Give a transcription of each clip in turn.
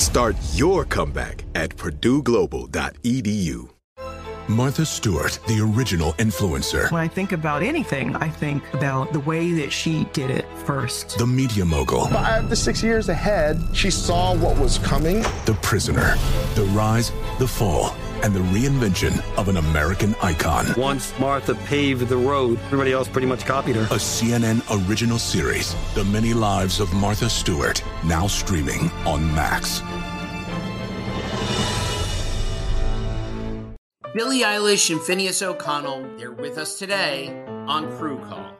Start your comeback at purdueglobal.edu. Martha Stewart, the original influencer. When I think about anything, I think about the way that she did it first. The media mogul. Five to six years ahead, she saw what was coming. The prisoner. The rise, the fall, and the reinvention of an American icon. Once Martha paved the road, everybody else pretty much copied her. A CNN original series, The Many Lives of Martha Stewart, now streaming on Max. Billie Eilish and Finneas O'Connell, they're with us today on Crew Call.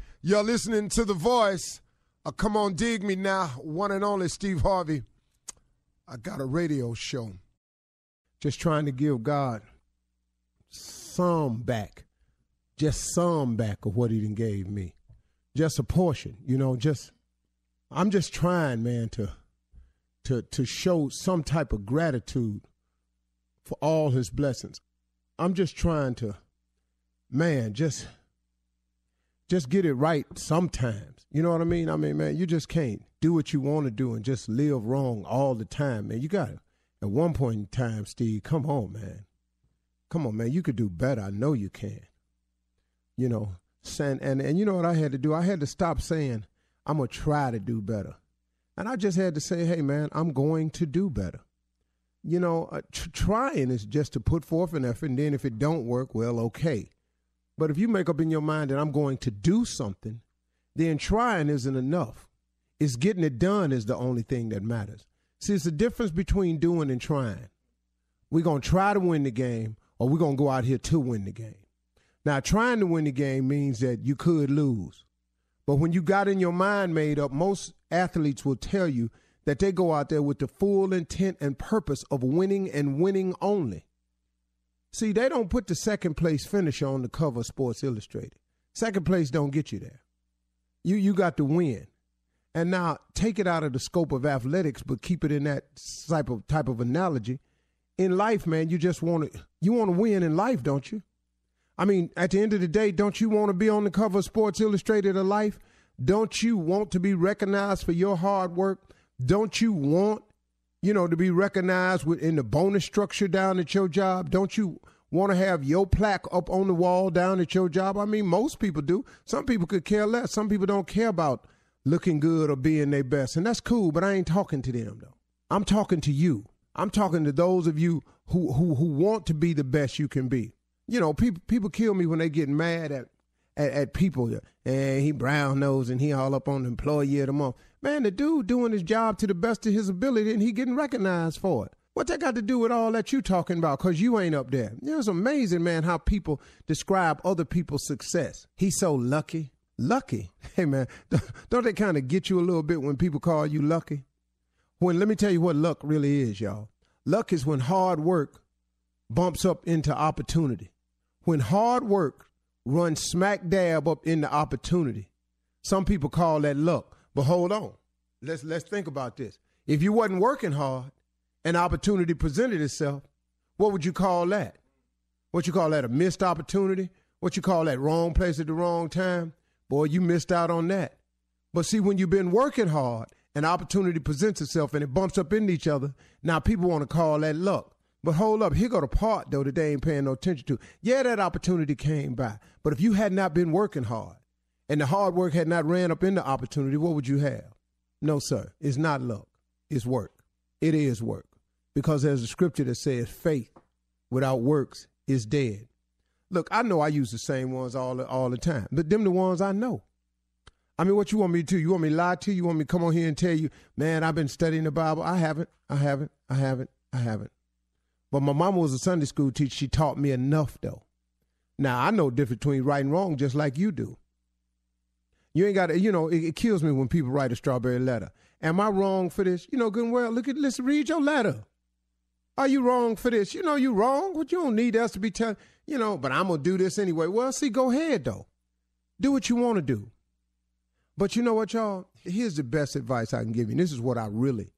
You're listening to The Voice. Uh, come on, dig me now. One and only Steve Harvey. I got a radio show. Just trying to give God some back. Just some back of what he done gave me. Just a portion, you know, just I'm just trying, man, to to to show some type of gratitude for all his blessings. I'm just trying to, man, just just get it right sometimes. You know what I mean? I mean, man, you just can't do what you want to do and just live wrong all the time, man. You got to, at one point in time, Steve, come on, man. Come on, man. You could do better. I know you can. You know, and, and, and you know what I had to do? I had to stop saying, I'm going to try to do better. And I just had to say, hey, man, I'm going to do better you know, uh, tr- trying is just to put forth an effort, and then if it don't work, well, okay. But if you make up in your mind that I'm going to do something, then trying isn't enough. It's getting it done is the only thing that matters. See, it's the difference between doing and trying. We're going to try to win the game, or we're going to go out here to win the game. Now, trying to win the game means that you could lose. But when you got in your mind made up, most athletes will tell you that they go out there with the full intent and purpose of winning and winning only. See, they don't put the second place finisher on the cover of Sports Illustrated. Second place don't get you there. You you got to win. And now take it out of the scope of athletics, but keep it in that type of type of analogy. In life, man, you just want to you want to win in life, don't you? I mean, at the end of the day, don't you want to be on the cover of Sports Illustrated of life? Don't you want to be recognized for your hard work? Don't you want, you know, to be recognized within the bonus structure down at your job? Don't you want to have your plaque up on the wall down at your job? I mean, most people do. Some people could care less. Some people don't care about looking good or being their best. And that's cool, but I ain't talking to them though. I'm talking to you. I'm talking to those of you who who who want to be the best you can be. You know, people people kill me when they get mad at at, at people. And he brown nose and he all up on the employee of the month. Man, the dude doing his job to the best of his ability and he getting recognized for it. What that got to do with all that you talking about? Cause you ain't up there. It's amazing, man, how people describe other people's success. He's so lucky. Lucky. Hey man, don't they kind of get you a little bit when people call you lucky? When let me tell you what luck really is, y'all. Luck is when hard work bumps up into opportunity. When hard work runs smack dab up in the opportunity. Some people call that luck. But hold on. Let's let's think about this. If you wasn't working hard, an opportunity presented itself, what would you call that? What you call that? A missed opportunity? What you call that? Wrong place at the wrong time? Boy, you missed out on that. But see, when you've been working hard, an opportunity presents itself and it bumps up into each other. Now people want to call that luck. But hold up, here go the part though that they ain't paying no attention to. Yeah, that opportunity came by. But if you had not been working hard and the hard work had not ran up into opportunity, what would you have? No, sir. It's not luck. It's work. It is work. Because there's a scripture that says faith without works is dead. Look, I know I use the same ones all all the time, but them the ones I know. I mean, what you want me to do? You want me to lie to you? You want me to come on here and tell you, man, I've been studying the Bible? I haven't. I haven't. I haven't. I haven't. But my mama was a Sunday school teacher. She taught me enough, though. Now, I know the difference between right and wrong just like you do. You ain't got to, you know, it, it, kills me when people write a strawberry letter. Am I wrong for this? You know, good and well, look at, let's read your letter. Are you wrong for this? You know you wrong, but you don't need us to be telling, you know, but I'm going to do this anyway. Well, see, go ahead, though. Do what you want to do. But you know what, y'all? Here's the best advice I can give you. And this is what I really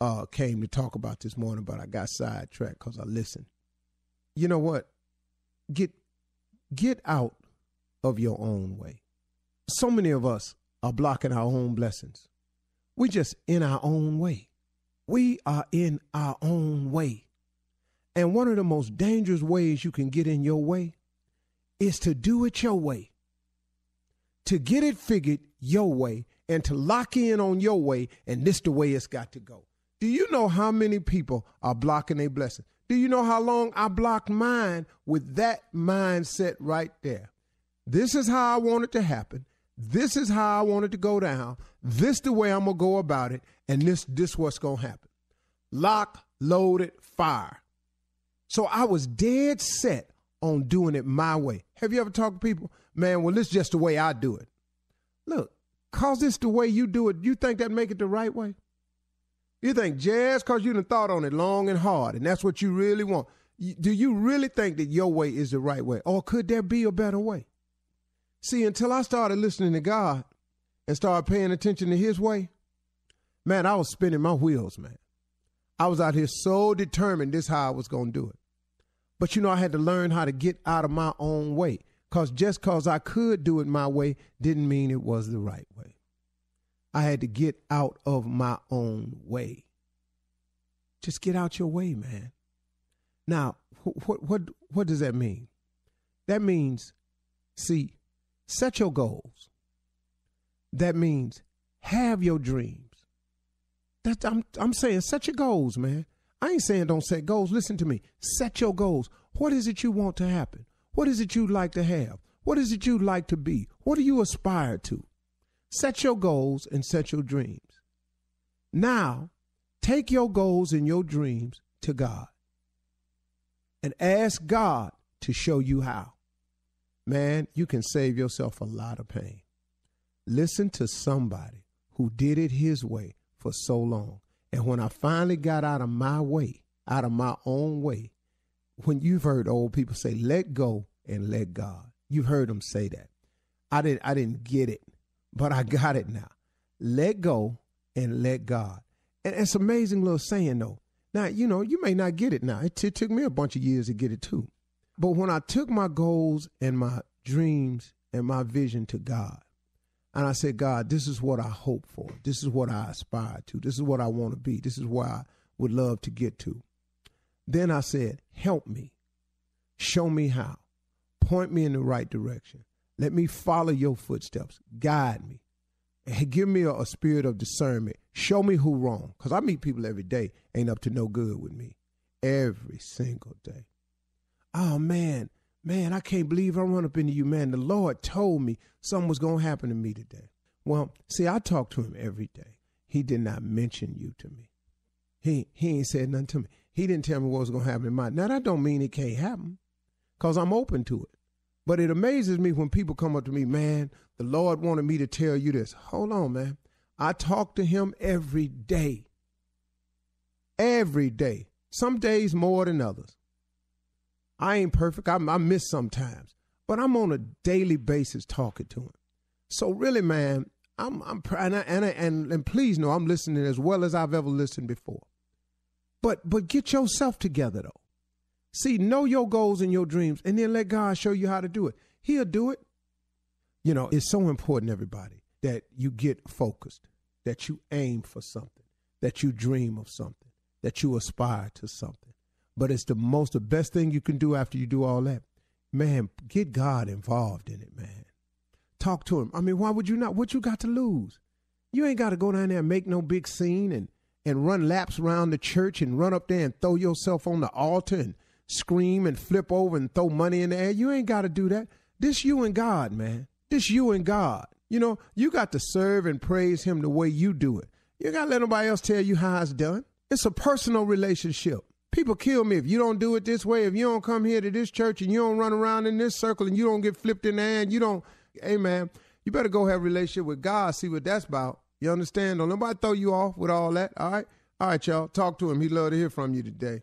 uh, came to talk about this morning, but I got sidetracked because I listened. You know what? Get get out of your own way. So many of us are blocking our own blessings. We just in our own way. We are in our own way. And one of the most dangerous ways you can get in your way is to do it your way. To get it figured your way and to lock in on your way, and this the way it's got to go. Do you know how many people are blocking a blessing? Do you know how long I blocked mine with that mindset right there? This is how I want it to happen. This is how I want it to go down. This the way I'm gonna go about it, and this this what's gonna happen. Lock, loaded, fire. So I was dead set on doing it my way. Have you ever talked to people? Man, well, this just the way I do it. Look, cause this the way you do it, you think that make it the right way? You think jazz cause you done thought on it long and hard, and that's what you really want. Do you really think that your way is the right way? Or could there be a better way? See, until I started listening to God and started paying attention to his way, man, I was spinning my wheels, man. I was out here so determined this how I was going to do it. But you know, I had to learn how to get out of my own way. Because just because I could do it my way didn't mean it was the right way. I had to get out of my own way. Just get out your way, man. Now, what, what, what does that mean? That means, see, Set your goals. That means have your dreams. That's I'm I'm saying set your goals, man. I ain't saying don't set goals. Listen to me. Set your goals. What is it you want to happen? What is it you'd like to have? What is it you'd like to be? What do you aspire to? Set your goals and set your dreams. Now, take your goals and your dreams to God and ask God to show you how man, you can save yourself a lot of pain. Listen to somebody who did it his way for so long. And when I finally got out of my way, out of my own way, when you've heard old people say, let go and let God, you've heard them say that. I didn't I didn't get it, but I got it now. Let go and let God. And it's an amazing little saying though. Now, you know, you may not get it now. It, t- it took me a bunch of years to get it too. But when I took my goals and my dreams and my vision to God, and I said, God, this is what I hope for. This is what I aspire to. This is what I want to be. This is where I would love to get to. Then I said, help me. Show me how. Point me in the right direction. Let me follow your footsteps. Guide me. And give me a, a spirit of discernment. Show me who wrong. Because I meet people every day, ain't up to no good with me. Every single day oh man, man, I can't believe I run up into you, man. The Lord told me something was going to happen to me today. Well, see, I talk to him every day. he did not mention you to me. He he ain't said nothing to me. He didn't tell me what was gonna happen in my now that don't mean it can't happen. Cause I'm open to it. But it amazes me when people come up to me, man, the Lord wanted me to tell you this. Hold on, man. I talk to him every day. Every day. Some days more than others. I ain't perfect. I, I miss sometimes. But I'm on a daily basis talking to him. So really, man, I'm I'm and I, and, I, and and please know I'm listening as well as I've ever listened before. But but get yourself together though. See, know your goals and your dreams, and then let God show you how to do it. He'll do it. You know, it's so important, everybody, that you get focused, that you aim for something, that you dream of something, that you aspire to something. But it's the most, the best thing you can do after you do all that. Man, get God involved in it, man. Talk to him. I mean, why would you not? What you got to lose? You ain't got to go down there and make no big scene and and run laps around the church and run up there and throw yourself on the altar and scream and flip over and throw money in the air. You ain't got to do that. This you and God, man. This you and God. You know, you got to serve and praise him the way you do it. You got to let nobody else tell you how it's done. It's a personal relationship. People kill me if you don't do it this way, if you don't come here to this church and you don't run around in this circle and you don't get flipped in the air and you don't, hey man, you better go have a relationship with God, see what that's about. You understand? Don't nobody throw you off with all that, all right? All right, y'all, talk to him. He'd love to hear from you today.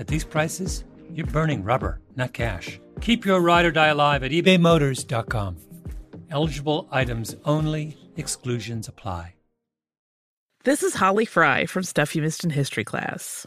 at these prices, you're burning rubber, not cash. Keep your ride or die alive at ebaymotors.com. Eligible items only, exclusions apply. This is Holly Fry from Stuff You Missed in History class.